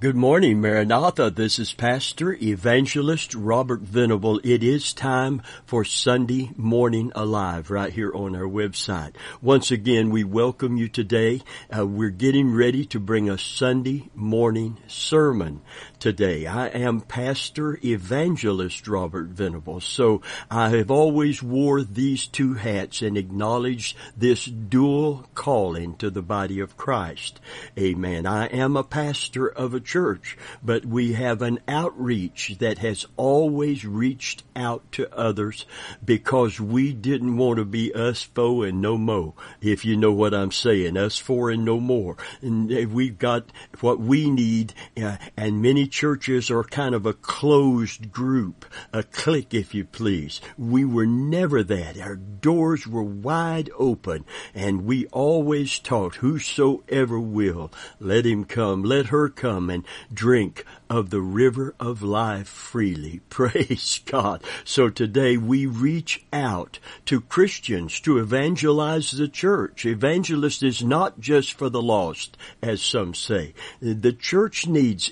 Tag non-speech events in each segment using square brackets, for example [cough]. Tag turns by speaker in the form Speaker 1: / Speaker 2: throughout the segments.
Speaker 1: Good morning, Maranatha. This is Pastor Evangelist Robert Venable. It is time for Sunday Morning Alive right here on our website. Once again, we welcome you today. Uh, we're getting ready to bring a Sunday morning sermon today. I am Pastor Evangelist Robert Venable. So I have always wore these two hats and acknowledged this dual calling to the body of Christ. Amen. I am a pastor of a church, but we have an outreach that has always reached out to others because we didn't want to be us foe and no mo. If you know what I'm saying, us for and no more. And we've got what we need, uh, and many churches are kind of a closed group, a clique, if you please. We were never that. Our doors were wide open, and we always taught, whosoever will, let him come, let her come and drink of the river of life freely. [laughs] Praise God. So today we reach out to Christians to evangelize the church. Evangelist is not just for the lost, as some say. The church needs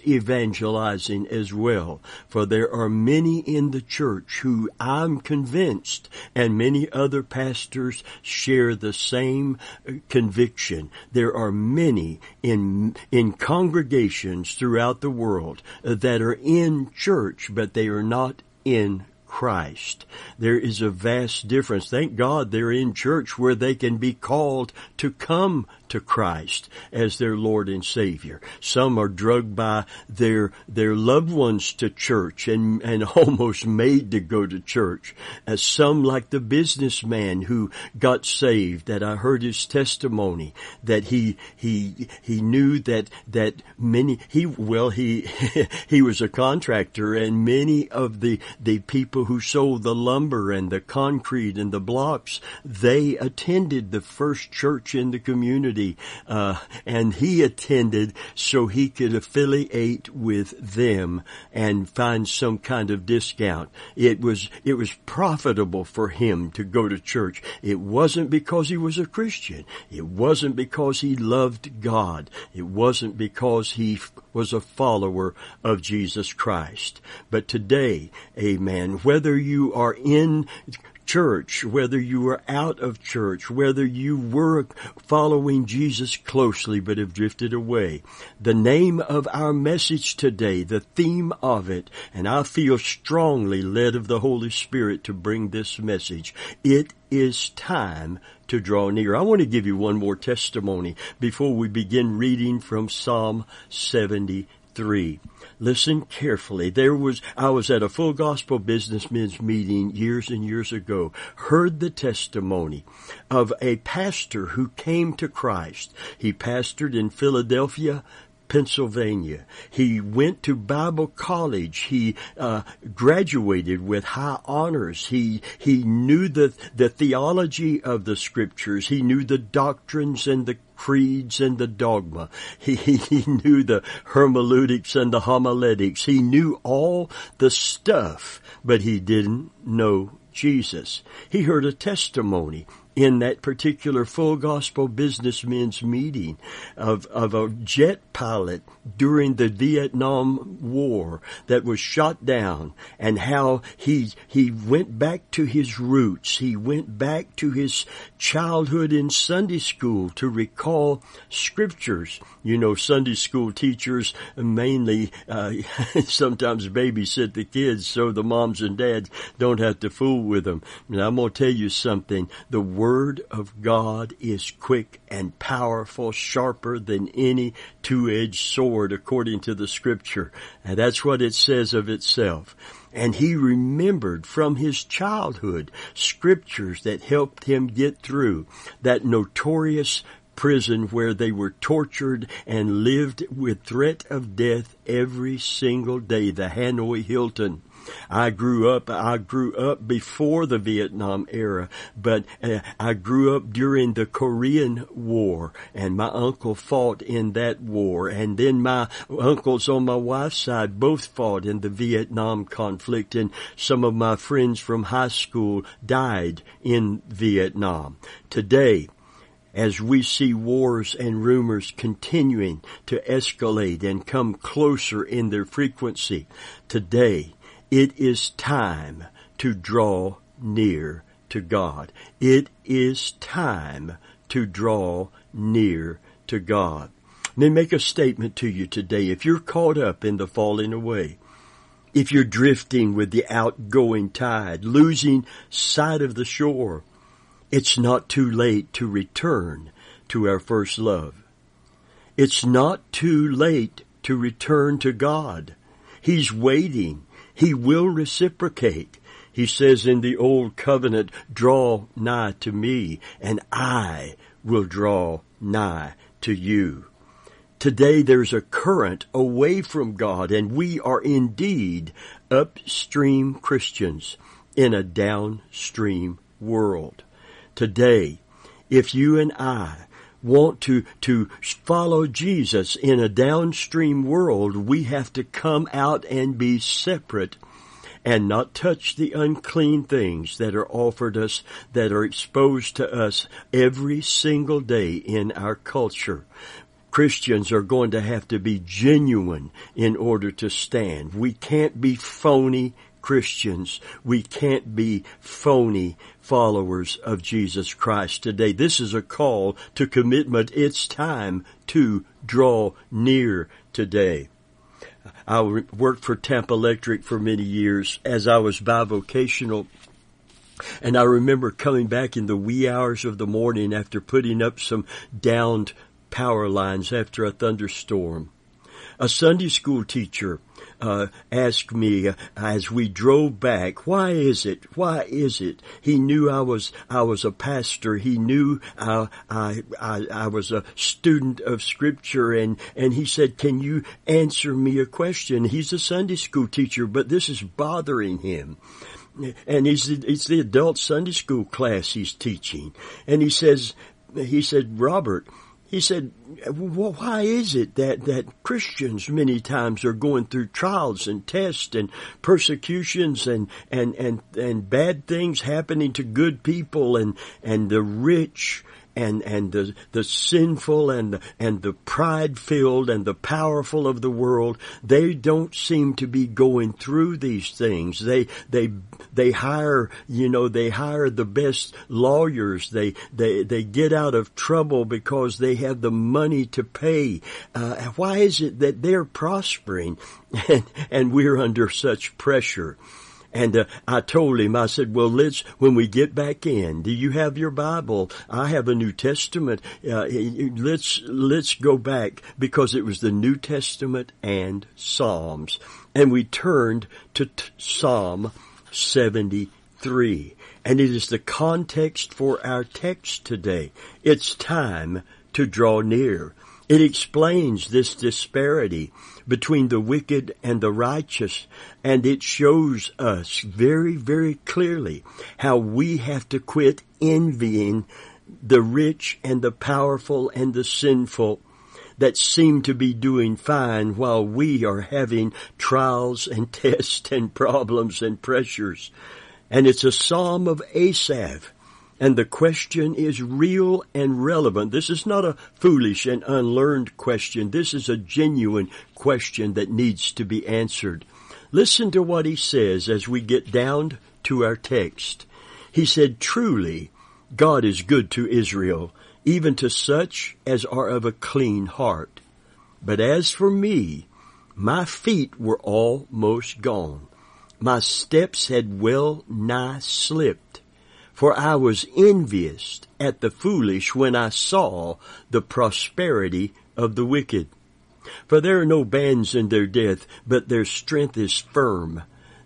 Speaker 1: evangelizing as well, for there are many in the church who I'm convinced and many other pastors share the same uh, conviction. There are many in, in congregations throughout the world uh, that are in church, but they are not in Christ. There is a vast difference. Thank God they're in church where they can be called to come to Christ as their Lord and Savior. Some are drugged by their, their loved ones to church and, and [laughs] almost made to go to church. As some like the businessman who got saved that I heard his testimony that he, he, he knew that, that many, he, well, he, [laughs] he was a contractor and many of the, the people who sold the lumber and the concrete and the blocks, they attended the first church in the community, uh, and he attended so he could affiliate with them and find some kind of discount. It was, it was profitable for him to go to church. It wasn't because he was a Christian. It wasn't because he loved God. It wasn't because he was a follower of Jesus Christ. But today, amen, whether you are in church, whether you were out of church, whether you were following Jesus closely but have drifted away. The name of our message today, the theme of it, and I feel strongly led of the Holy Spirit to bring this message. It is time to draw near. I want to give you one more testimony before we begin reading from Psalm 73. Listen carefully. There was, I was at a full gospel businessmen's meeting years and years ago, heard the testimony of a pastor who came to Christ. He pastored in Philadelphia, Pennsylvania. He went to Bible college. He uh, graduated with high honors. He he knew the the theology of the scriptures. He knew the doctrines and the creeds and the dogma. He, [laughs] he knew the hermeneutics and the homiletics. He knew all the stuff, but he didn't know Jesus. He heard a testimony in that particular full gospel businessmen's meeting of, of a jet pilot during the Vietnam War that was shot down and how he, he went back to his roots. He went back to his childhood in Sunday school to recall scriptures. You know, Sunday school teachers mainly, uh, [laughs] sometimes babysit the kids so the moms and dads don't have to fool with them. And I'm going to tell you something. The Word of God is quick and powerful, sharper than any two-edged sword according to the scripture. And that's what it says of itself. And he remembered from his childhood scriptures that helped him get through that notorious prison where they were tortured and lived with threat of death every single day, the Hanoi Hilton. I grew up, I grew up before the Vietnam era, but uh, I grew up during the Korean War and my uncle fought in that war and then my uncles on my wife's side both fought in the Vietnam conflict and some of my friends from high school died in Vietnam. Today, as we see wars and rumors continuing to escalate and come closer in their frequency. Today, it is time to draw near to God. It is time to draw near to God. Let me make a statement to you today. If you're caught up in the falling away, if you're drifting with the outgoing tide, losing sight of the shore, it's not too late to return to our first love. It's not too late to return to God. He's waiting. He will reciprocate. He says in the old covenant, draw nigh to me and I will draw nigh to you. Today there's a current away from God and we are indeed upstream Christians in a downstream world. Today, if you and I want to, to follow Jesus in a downstream world, we have to come out and be separate and not touch the unclean things that are offered us, that are exposed to us every single day in our culture. Christians are going to have to be genuine in order to stand. We can't be phony Christians. We can't be phony followers of Jesus Christ today. This is a call to commitment. It's time to draw near today. I worked for Tampa Electric for many years as I was bivocational. And I remember coming back in the wee hours of the morning after putting up some downed power lines after a thunderstorm. A Sunday school teacher uh, asked me uh, as we drove back, "Why is it? Why is it?" He knew I was I was a pastor. He knew uh, I, I I was a student of Scripture, and and he said, "Can you answer me a question?" He's a Sunday school teacher, but this is bothering him and he's it's the adult Sunday school class he's teaching, and he says he said Robert he said, well, why is it that, that Christians many times are going through trials and tests and persecutions and, and, and, and bad things happening to good people and, and the rich and and the the sinful and and the pride filled and the powerful of the world they don't seem to be going through these things. They they they hire you know they hire the best lawyers. They they they get out of trouble because they have the money to pay. Uh, why is it that they're prospering [laughs] and and we're under such pressure and uh, I told him, I said, well, let's, when we get back in, do you have your Bible? I have a New Testament. Uh, let's, let's go back because it was the New Testament and Psalms. And we turned to t- Psalm 73. And it is the context for our text today. It's time to draw near. It explains this disparity between the wicked and the righteous, and it shows us very, very clearly how we have to quit envying the rich and the powerful and the sinful that seem to be doing fine while we are having trials and [laughs] tests and problems and pressures. And it's a psalm of Asaph and the question is real and relevant. This is not a foolish and unlearned question. This is a genuine question that needs to be answered. Listen to what he says as we get down to our text. He said, truly, God is good to Israel, even to such as are of a clean heart. But as for me, my feet were almost gone. My steps had well nigh slipped. For I was envious at the foolish when I saw the prosperity of the wicked. For there are no bands in their death, but their strength is firm.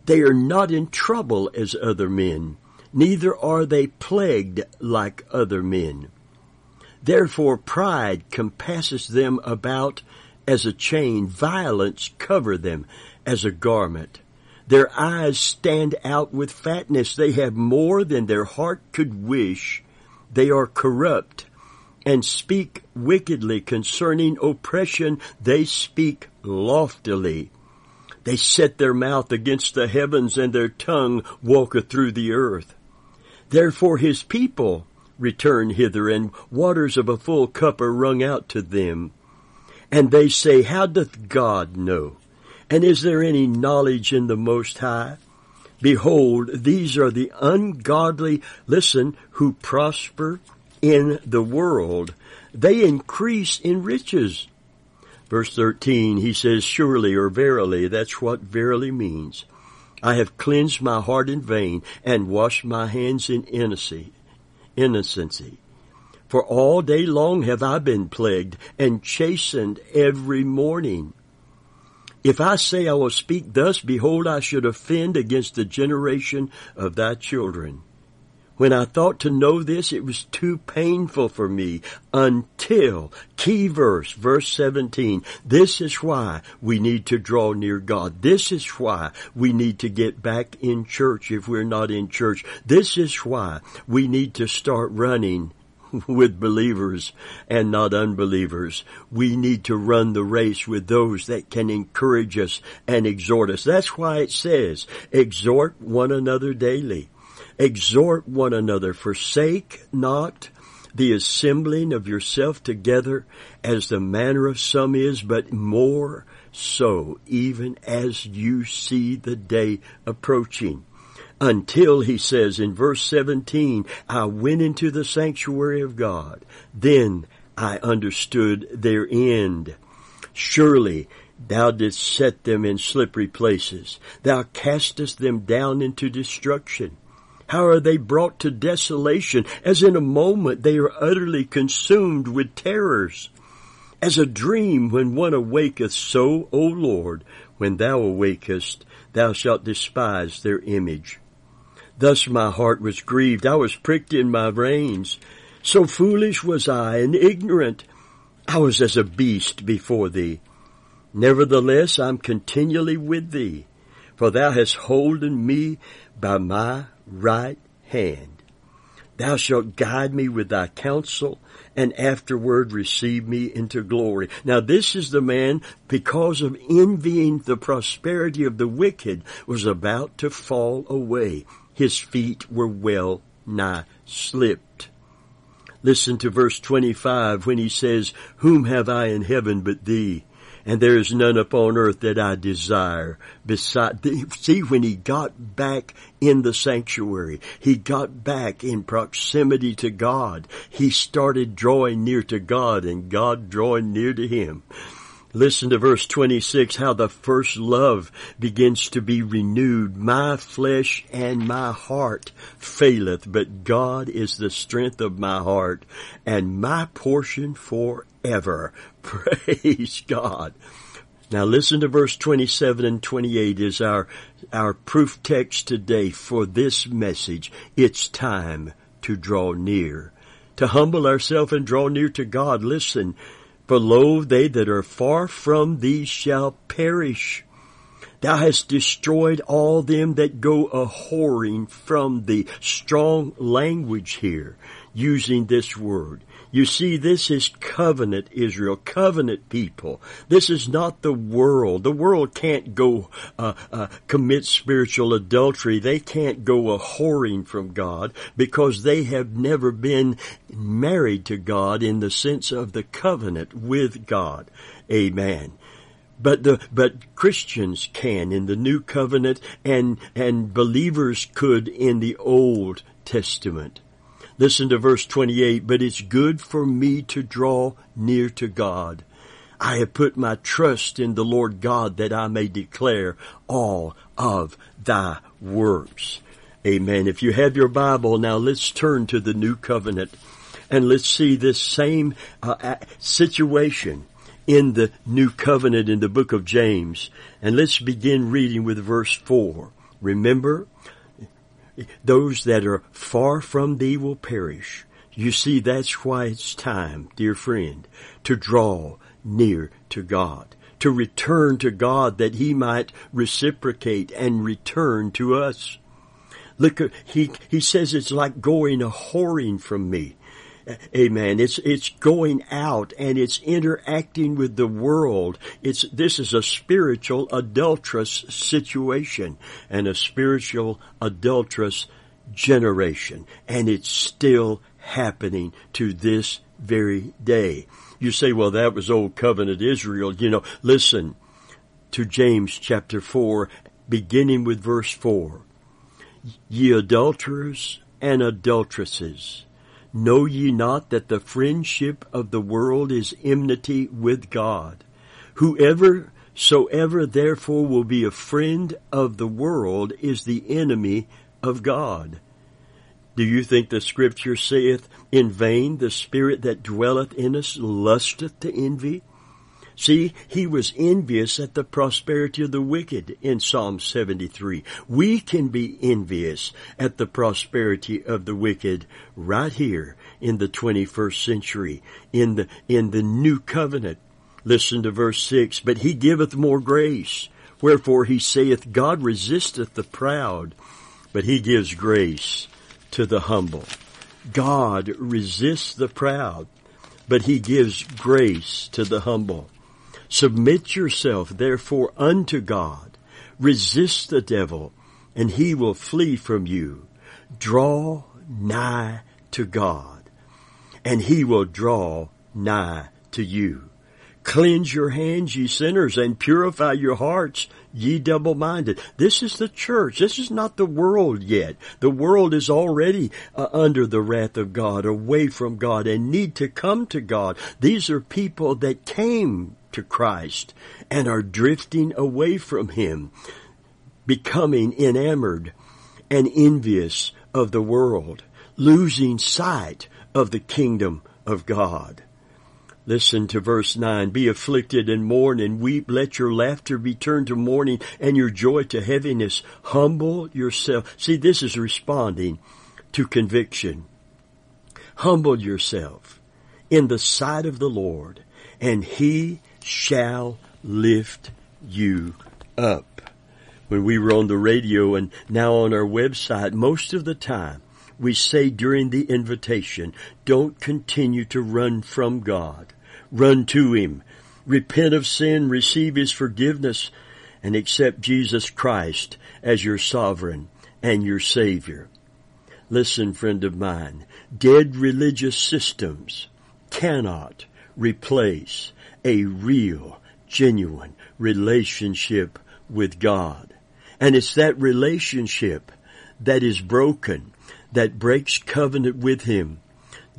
Speaker 1: They are not in trouble as other men, neither are they plagued like other men. Therefore pride compasses them about as a chain, violence cover them as a garment. Their eyes stand out with fatness. They have more than their heart could wish. They are corrupt and speak wickedly concerning oppression. They speak loftily. They set their mouth against the heavens and their tongue walketh through the earth. Therefore his people return hither, and waters of a full cup are wrung out to them. And they say, How doth God know? And is there any knowledge in the Most High? Behold, these are the ungodly, listen, who prosper in the world. They increase in riches. Verse 13, he says, surely or verily, that's what verily means. I have cleansed my heart in vain and washed my hands in innocency. innocency. For all day long have I been plagued and chastened every morning. If I say I will speak thus, behold, I should offend against the generation of thy children. When I thought to know this, it was too painful for me until, key verse, verse 17, this is why we need to draw near God. This is why we need to get back in church if we're not in church. This is why we need to start running [laughs] with believers and not unbelievers. We need to run the race with those that can encourage us and exhort us. That's why it says, exhort one another daily. Exhort one another. Forsake not the assembling of yourself together as the manner of some is, but more so even as you see the day approaching until he says in verse 17, I went into the sanctuary of God. Then I understood their end. Surely thou didst set them in slippery places. Thou castest them down into destruction. How are they brought to desolation? As in a moment they are utterly consumed with terrors. As a dream when one awaketh, so, O Lord, when thou awakest, thou shalt despise their image. Thus my heart was grieved. I was pricked in my reins. So foolish was I and ignorant. I was as a beast before thee. Nevertheless, I'm continually with thee, for thou hast holden me by my right hand. Thou shalt guide me with thy counsel and afterward receive me into glory. Now this is the man, because of envying the prosperity of the wicked, was about to fall away his feet were well nigh slipped. Listen to verse 25 when he says, Whom have I in heaven but thee? And there is none upon earth that I desire beside thee. [laughs] See, when he got back in the sanctuary, he got back in proximity to God. He started drawing near to God and God drawing near to him. Listen to verse 26, how the first love begins to be renewed. My flesh and my heart faileth, but God is the strength of my heart and my portion forever. [laughs] Praise God. Now listen to verse 27 and 28 is our, our proof text today for this message. It's time to draw near. To humble ourselves and draw near to God. Listen, for lo, they that are far from thee shall perish. Thou hast destroyed all them that go a whoring from thee. Strong language here, using this word. You see, this is covenant Israel, covenant people. This is not the world. The world can't go uh, uh, commit spiritual adultery. They can't go a whoring from God because they have never been married to God in the sense of the covenant with God. Amen but the but Christians can in the new covenant and and believers could in the old testament Listen to verse 28, but it's good for me to draw near to God. I have put my trust in the Lord God that I may declare all of thy works. Amen. If you have your Bible now, let's turn to the new covenant and let's see this same uh, situation in the new covenant in the book of James. And let's begin reading with verse 4. Remember, those that are far from thee will perish. You see, that's why it's time, dear friend, to draw near to God, to return to God that He might reciprocate and return to us. Look, he, he says it's like going a whoring from me. Amen. It's, it's going out and it's interacting with the world. It's, this is a spiritual adulterous situation and a spiritual adulterous generation. And it's still happening to this very day. You say, well, that was old covenant Israel. You know, listen to James chapter 4, beginning with verse 4. Ye adulterers and adulteresses, know ye not that the friendship of the world is enmity with God? Whoever soever therefore will be a friend of the world is the enemy of God. Do you think the scripture saith, In vain the spirit that dwelleth in us lusteth to envy? See, he was envious at the prosperity of the wicked in Psalm 73. We can be envious at the prosperity of the wicked right here in the 21st century, in the, in the new covenant. Listen to verse 6. But he giveth more grace. Wherefore he saith, God resisteth the proud, but he gives grace to the humble. God resists the proud, but he gives grace to the humble. Submit yourself therefore unto God. Resist the devil and he will flee from you. Draw nigh to God and he will draw nigh to you. Cleanse your hands, ye sinners, and purify your hearts, ye double-minded. This is the church. This is not the world yet. The world is already uh, under the wrath of God, away from God, and need to come to God. These are people that came to Christ and are drifting away from Him, becoming enamored and envious of the world, losing sight of the kingdom of God. Listen to verse 9. Be afflicted and mourn and weep. Let your laughter be turned to mourning and your joy to heaviness. Humble yourself. See, this is responding to conviction. Humble yourself in the sight of the Lord and he shall lift you up. When we were on the radio and now on our website, most of the time we say during the invitation, don't continue to run from God run to Him. Repent of sin, receive His forgiveness, and accept Jesus Christ as your sovereign and your Savior. Listen, friend of mine, dead religious systems cannot replace a real, genuine relationship with God. And it's that relationship that is broken, that breaks covenant with Him,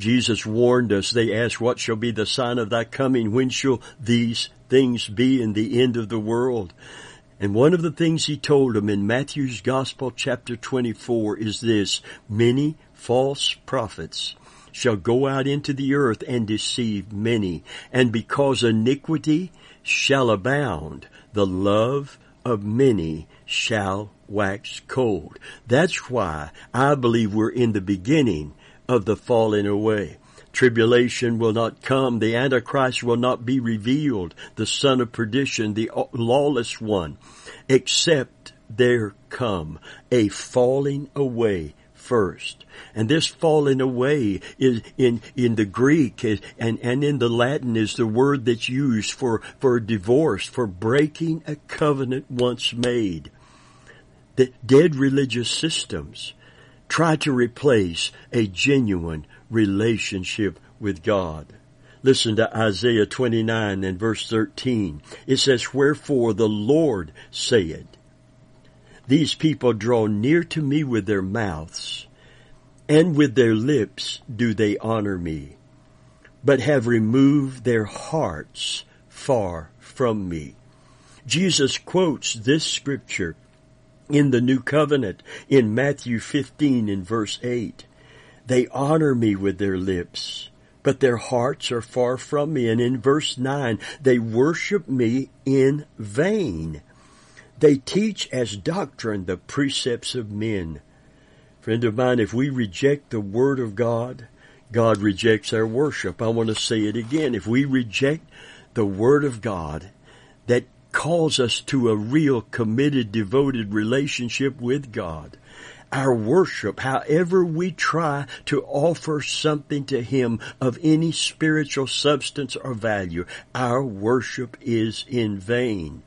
Speaker 1: Jesus warned us. They asked, what shall be the sign of thy coming? When shall these things be in the end of the world? And one of the things he told them in Matthew's Gospel chapter 24 is this, many false prophets shall go out into the earth and deceive many. And because iniquity shall abound, the love of many shall wax cold. That's why I believe we're in the beginning of the falling away. Tribulation will not come. The Antichrist will not be revealed. The son of perdition, the lawless one, except there come a falling away first. And this falling away is in, in the Greek and, and in the Latin is the word that's used for, for divorce, for breaking a covenant once made. The dead religious systems try to replace a genuine relationship with God. Listen to Isaiah 29 and verse 13. It says, Wherefore the Lord saith, These people draw near to me with their mouths, and with their lips do they honor me, but have removed their hearts far from me. Jesus quotes this scripture in the new covenant in Matthew 15 in verse 8. They honor me with their lips, but their hearts are far from me. And in verse 9, they worship me in vain. They teach as doctrine the precepts of men. Friend of mine, if we reject the Word of God, God rejects our worship. I want to say it again. If we reject the Word of God that calls us to a real committed, devoted relationship with God. Our worship, however we try to offer something to Him of any spiritual substance or value, our worship is in vain.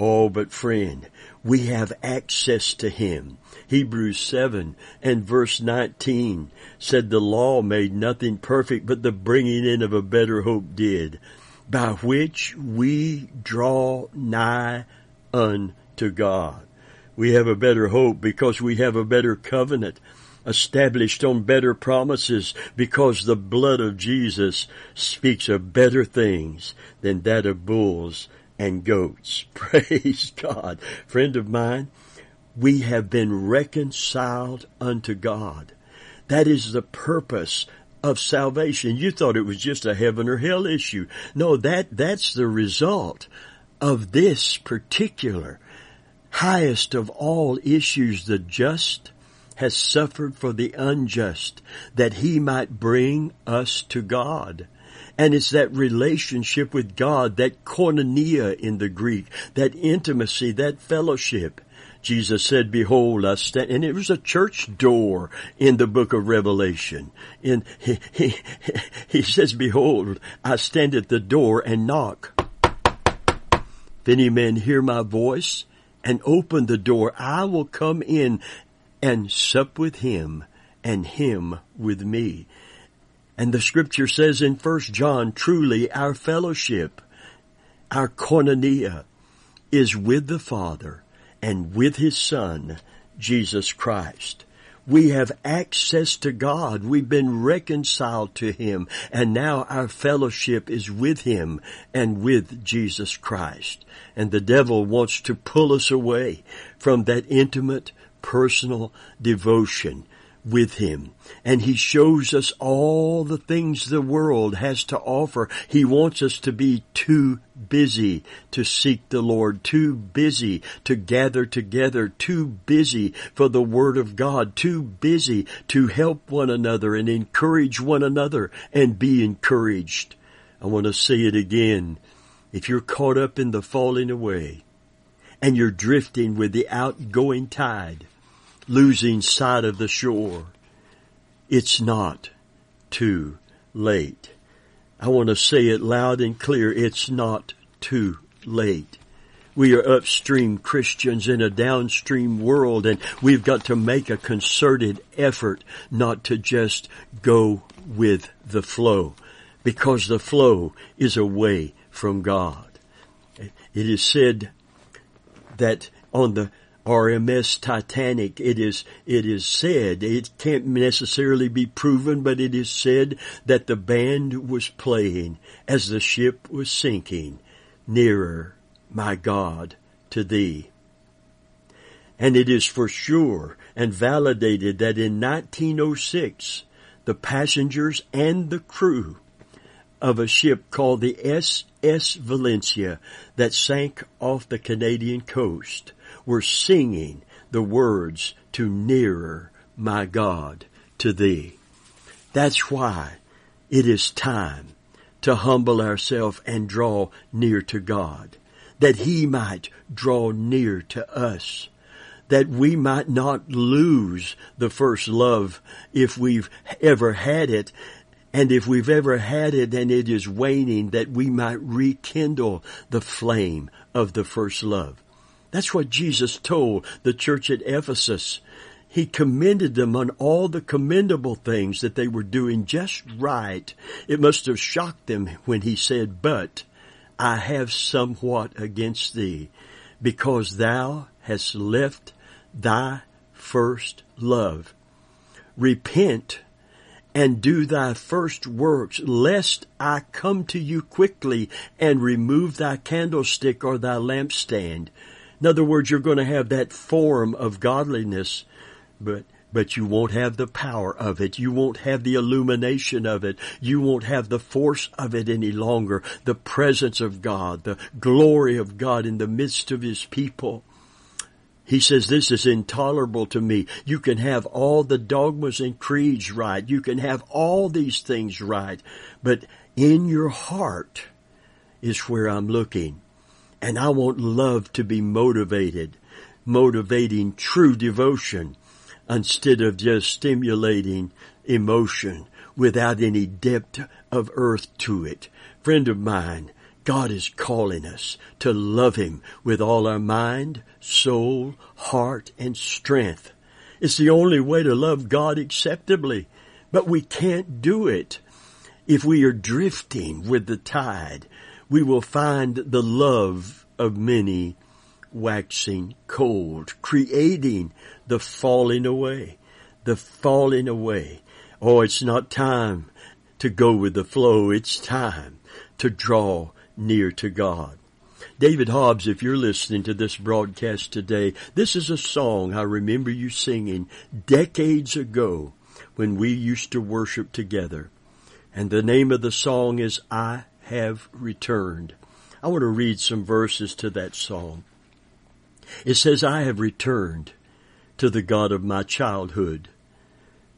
Speaker 1: Oh, but friend, we have access to Him. Hebrews 7 and verse 19 said the law made nothing perfect, but the bringing in of a better hope did, by which we draw nigh unto God. We have a better hope because we have a better covenant established on better promises because the blood of Jesus speaks of better things than that of bulls and goats. [laughs] Praise God. Friend of mine, we have been reconciled unto God. That is the purpose of salvation. You thought it was just a heaven or hell issue. No, that, that's the result of this particular highest of all issues, the just has suffered for the unjust that he might bring us to God. And it's that relationship with God, that koinonia in the Greek, that intimacy, that fellowship. Jesus said, behold, I stand, and it was a church door in the book of Revelation. And he, he, [laughs] he says, behold, I stand at the door and knock. If any man hear my voice and open the door, I will come in and sup with him and him with me. And the scripture says in first John, truly our fellowship, our koinonia is with the Father and with His Son, Jesus Christ. We have access to God. We've been reconciled to Him and now our fellowship is with Him and with Jesus Christ. And the devil wants to pull us away from that intimate personal devotion with Him. And He shows us all the things the world has to offer. He wants us to be too busy to seek the Lord, too busy to gather together, too busy for the Word of God, too busy to help one another and encourage one another and be encouraged. I want to say it again. If you're caught up in the falling away and you're drifting with the outgoing tide, losing sight of the shore. It's not too late. I want to say it loud and clear. It's not too late. We are upstream Christians in a downstream world and we've got to make a concerted effort not to just go with the flow because the flow is away from God. It is said that on the RMS Titanic, it is, it is said, it can't necessarily be proven, but it is said that the band was playing as the ship was sinking, nearer, my God, to thee. And it is for sure and validated that in 1906, the passengers and the crew of a ship called the SS Valencia that sank off the Canadian coast were singing the words to nearer my God to thee. That's why it is time to humble ourselves and draw near to God, that He might draw near to us, that we might not lose the first love if we've ever had it, and if we've ever had it and it is waning, that we might rekindle the flame of the first love. That's what Jesus told the church at Ephesus. He commended them on all the commendable things that they were doing just right. It must have shocked them when he said, but I have somewhat against thee because thou hast left thy first love. Repent and do thy first works, lest I come to you quickly and remove thy candlestick or thy lampstand. In other words, you're going to have that form of godliness, but but you won't have the power of it. You won't have the illumination of it. You won't have the force of it any longer. The presence of God, the glory of God in the midst of His people. He says, this is intolerable to me. You can have all the dogmas and creeds right. You can have all these things right. But in your heart is where I'm looking. And I want love to be motivated, motivating true devotion instead of just stimulating emotion without any depth of earth to it. Friend of mine, God is calling us to love Him with all our mind, soul, heart, and strength. It's the only way to love God acceptably. But we can't do it. If we are drifting with the tide, we will find the love of many waxing cold, creating the falling away, the falling away. Oh, it's not time to go with the flow. It's time to draw near to God. David Hobbs, if you're listening to this broadcast today, this is a song I remember you singing decades ago when we used to worship together. And the name of the song is I Have Returned. I want to read some verses to that song. It says, I have returned to the God of my childhood,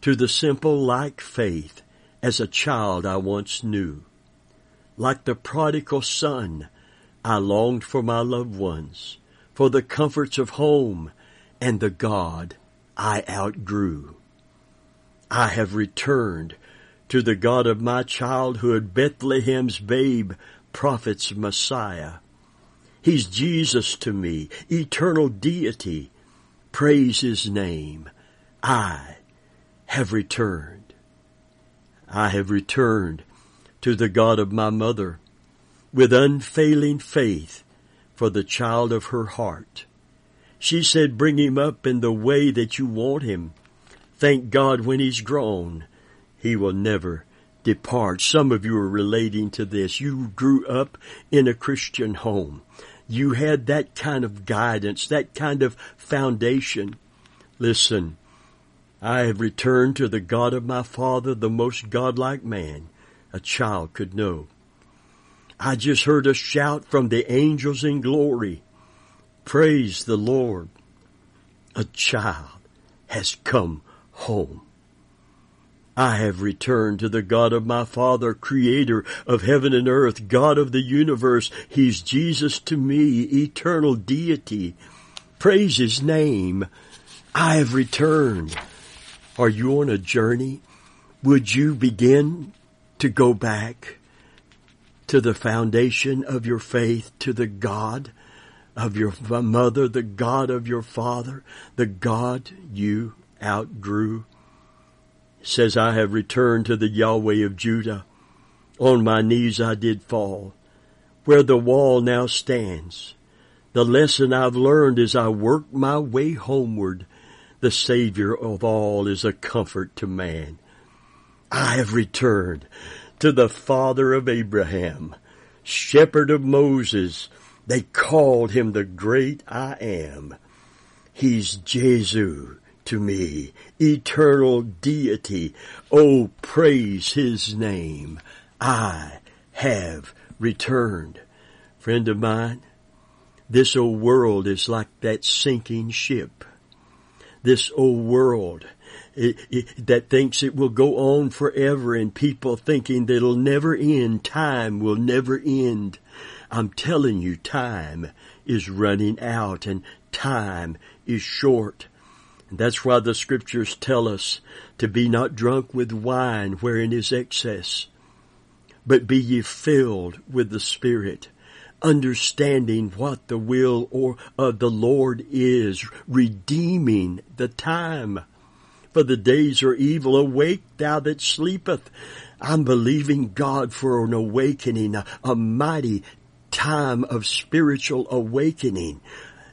Speaker 1: to the simple like faith as a child I once knew. Like the prodigal son, I longed for my loved ones, for the comforts of home and the God I outgrew. I have returned to the God of my childhood, Bethlehem's babe, prophet's Messiah. He's Jesus to me, eternal deity. Praise his name. I have returned. I have returned to the God of my mother with unfailing faith for the child of her heart. She said, bring him up in the way that you want him. Thank God when he's grown, he will never depart. Some of you are relating to this. You grew up in a Christian home. You had that kind of guidance, that kind of foundation. Listen, I have returned to the God of my father, the most godlike man a child could know. I just heard a shout from the angels in glory. Praise the Lord. A child has come home. I have returned to the God of my Father, creator of heaven and earth, God of the universe. He's Jesus to me, eternal deity. Praise His name. I have returned. Are you on a journey? Would you begin to go back to the foundation of your faith, to the God of your mother, the God of your father, the God you outgrew. Says, I have returned to the Yahweh of Judah. On my knees I did fall. Where the wall now stands. The lesson I've learned as I work my way homeward. The Savior of all is a comfort to man. I have returned to the father of Abraham, shepherd of Moses. They called him the great I am. He's Jesus to me, eternal deity. Oh, praise his name. I have returned. Friend of mine, this old world is like that sinking ship. This old world it, it, that thinks it will go on forever and people thinking that it'll never end. Time will never end. I'm telling you, time is running out and time is short. And that's why the scriptures tell us to be not drunk with wine wherein is excess, but be ye filled with the Spirit, understanding what the will or of the Lord is, redeeming the time for the days are evil. Awake thou that sleepeth. I'm believing God for an awakening, a, a mighty time of spiritual awakening.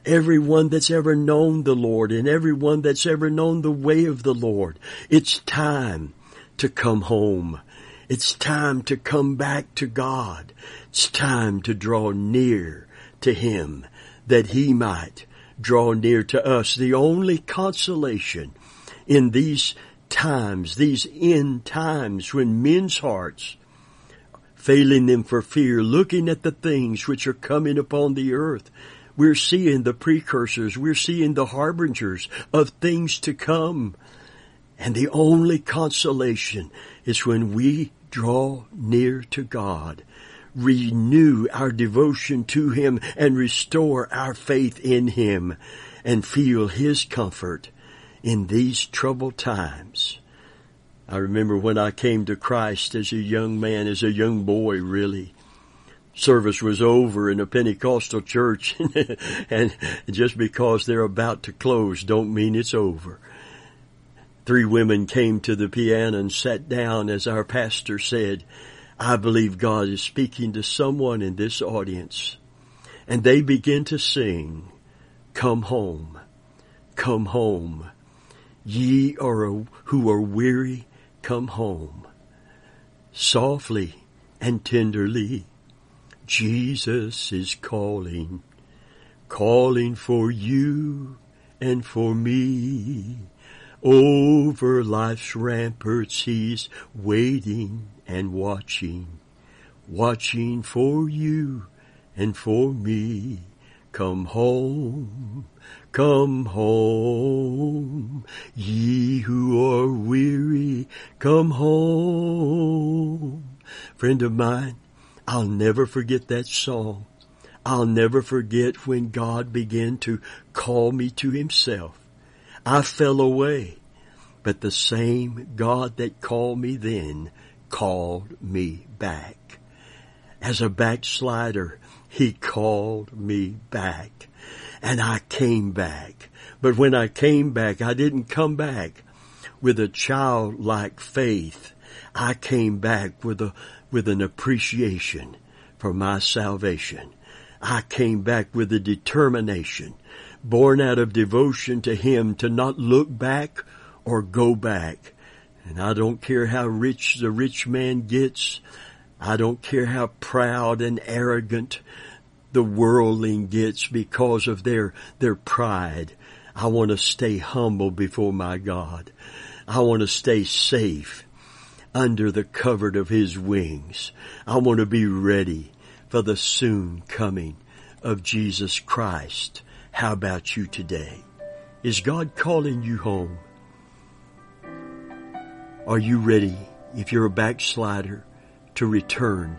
Speaker 1: Everyone that's ever known the Lord and everyone that's ever known the way of the Lord, it's time to come home. It's time to come back to God. It's time to draw near to Him that He might draw near to us. The only consolation in these times, these end times when men's hearts failing them for fear, looking at the things which are coming upon the earth. We're seeing the precursors. We're seeing the harbingers of things to come. And the only consolation is when we draw near to God, renew our devotion to Him and restore our faith in Him and feel His comfort in these troubled times. I remember when I came to Christ as a young man, as a young boy really, service was over in a Pentecostal church [laughs] and just because they're about to close don't mean it's over. Three women came to the piano and sat down as our pastor said, I believe God is speaking to someone in this audience. And they begin to sing, Come home, come home. Ye are who are weary, come home. Softly and tenderly Jesus is calling, calling for you and for me. Over life's ramparts he's waiting and watching, watching for you and for me. Come home, come home, ye who are weary, come home. Friend of mine, I'll never forget that song. I'll never forget when God began to call me to himself. I fell away, but the same God that called me then called me back. As a backslider, he called me back and I came back. But when I came back, I didn't come back with a childlike faith. I came back with a with an appreciation for my salvation. I came back with a determination, born out of devotion to Him to not look back or go back. And I don't care how rich the rich man gets. I don't care how proud and arrogant the worldling gets because of their, their pride. I want to stay humble before my God. I want to stay safe under the covert of his wings. I want to be ready for the soon coming of Jesus Christ. How about you today? Is God calling you home? Are you ready, if you're a backslider, to return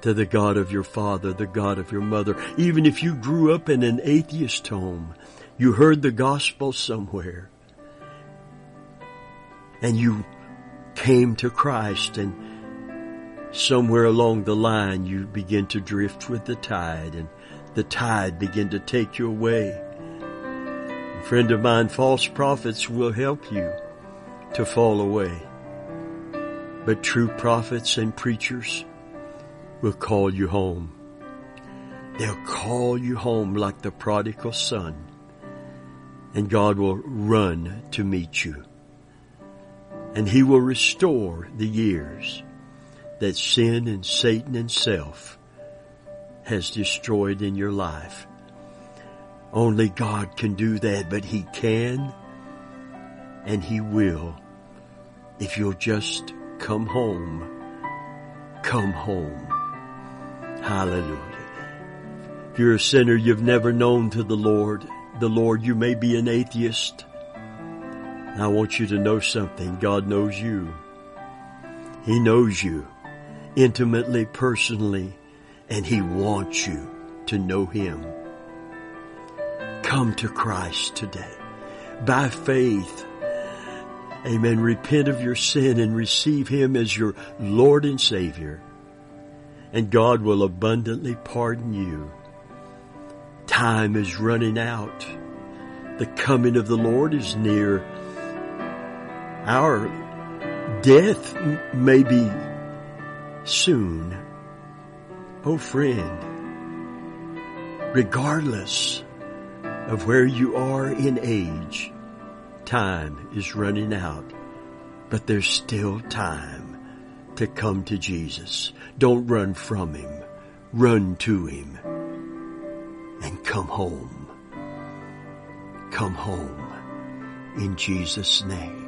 Speaker 1: to the God of your father, the God of your mother? Even if you grew up in an atheist home, you heard the gospel somewhere, and you came to Christ and somewhere along the line you begin to drift with the tide and the tide begin to take you away. A friend of mine, false prophets will help you to fall away. But true prophets and preachers will call you home. They'll call you home like the prodigal son and God will run to meet you and he will restore the years that sin and Satan and self has destroyed in your life. Only God can do that, but he can and he will if you'll just come home. Come home. Hallelujah. If you're a sinner, you've never known to the Lord, the Lord, you may be an atheist. I want you to know something. God knows you. He knows you intimately, personally, and He wants you to know Him. Come to Christ today by faith. Amen. Repent of your sin and receive Him as your Lord and Savior. And God will abundantly pardon you. Time is running out. The coming of the Lord is near our death may be soon. Oh friend, regardless of where you are in age, time is running out, but there's still time to come to Jesus. Don't run from Him. Run to Him and come home. Come home in Jesus' name.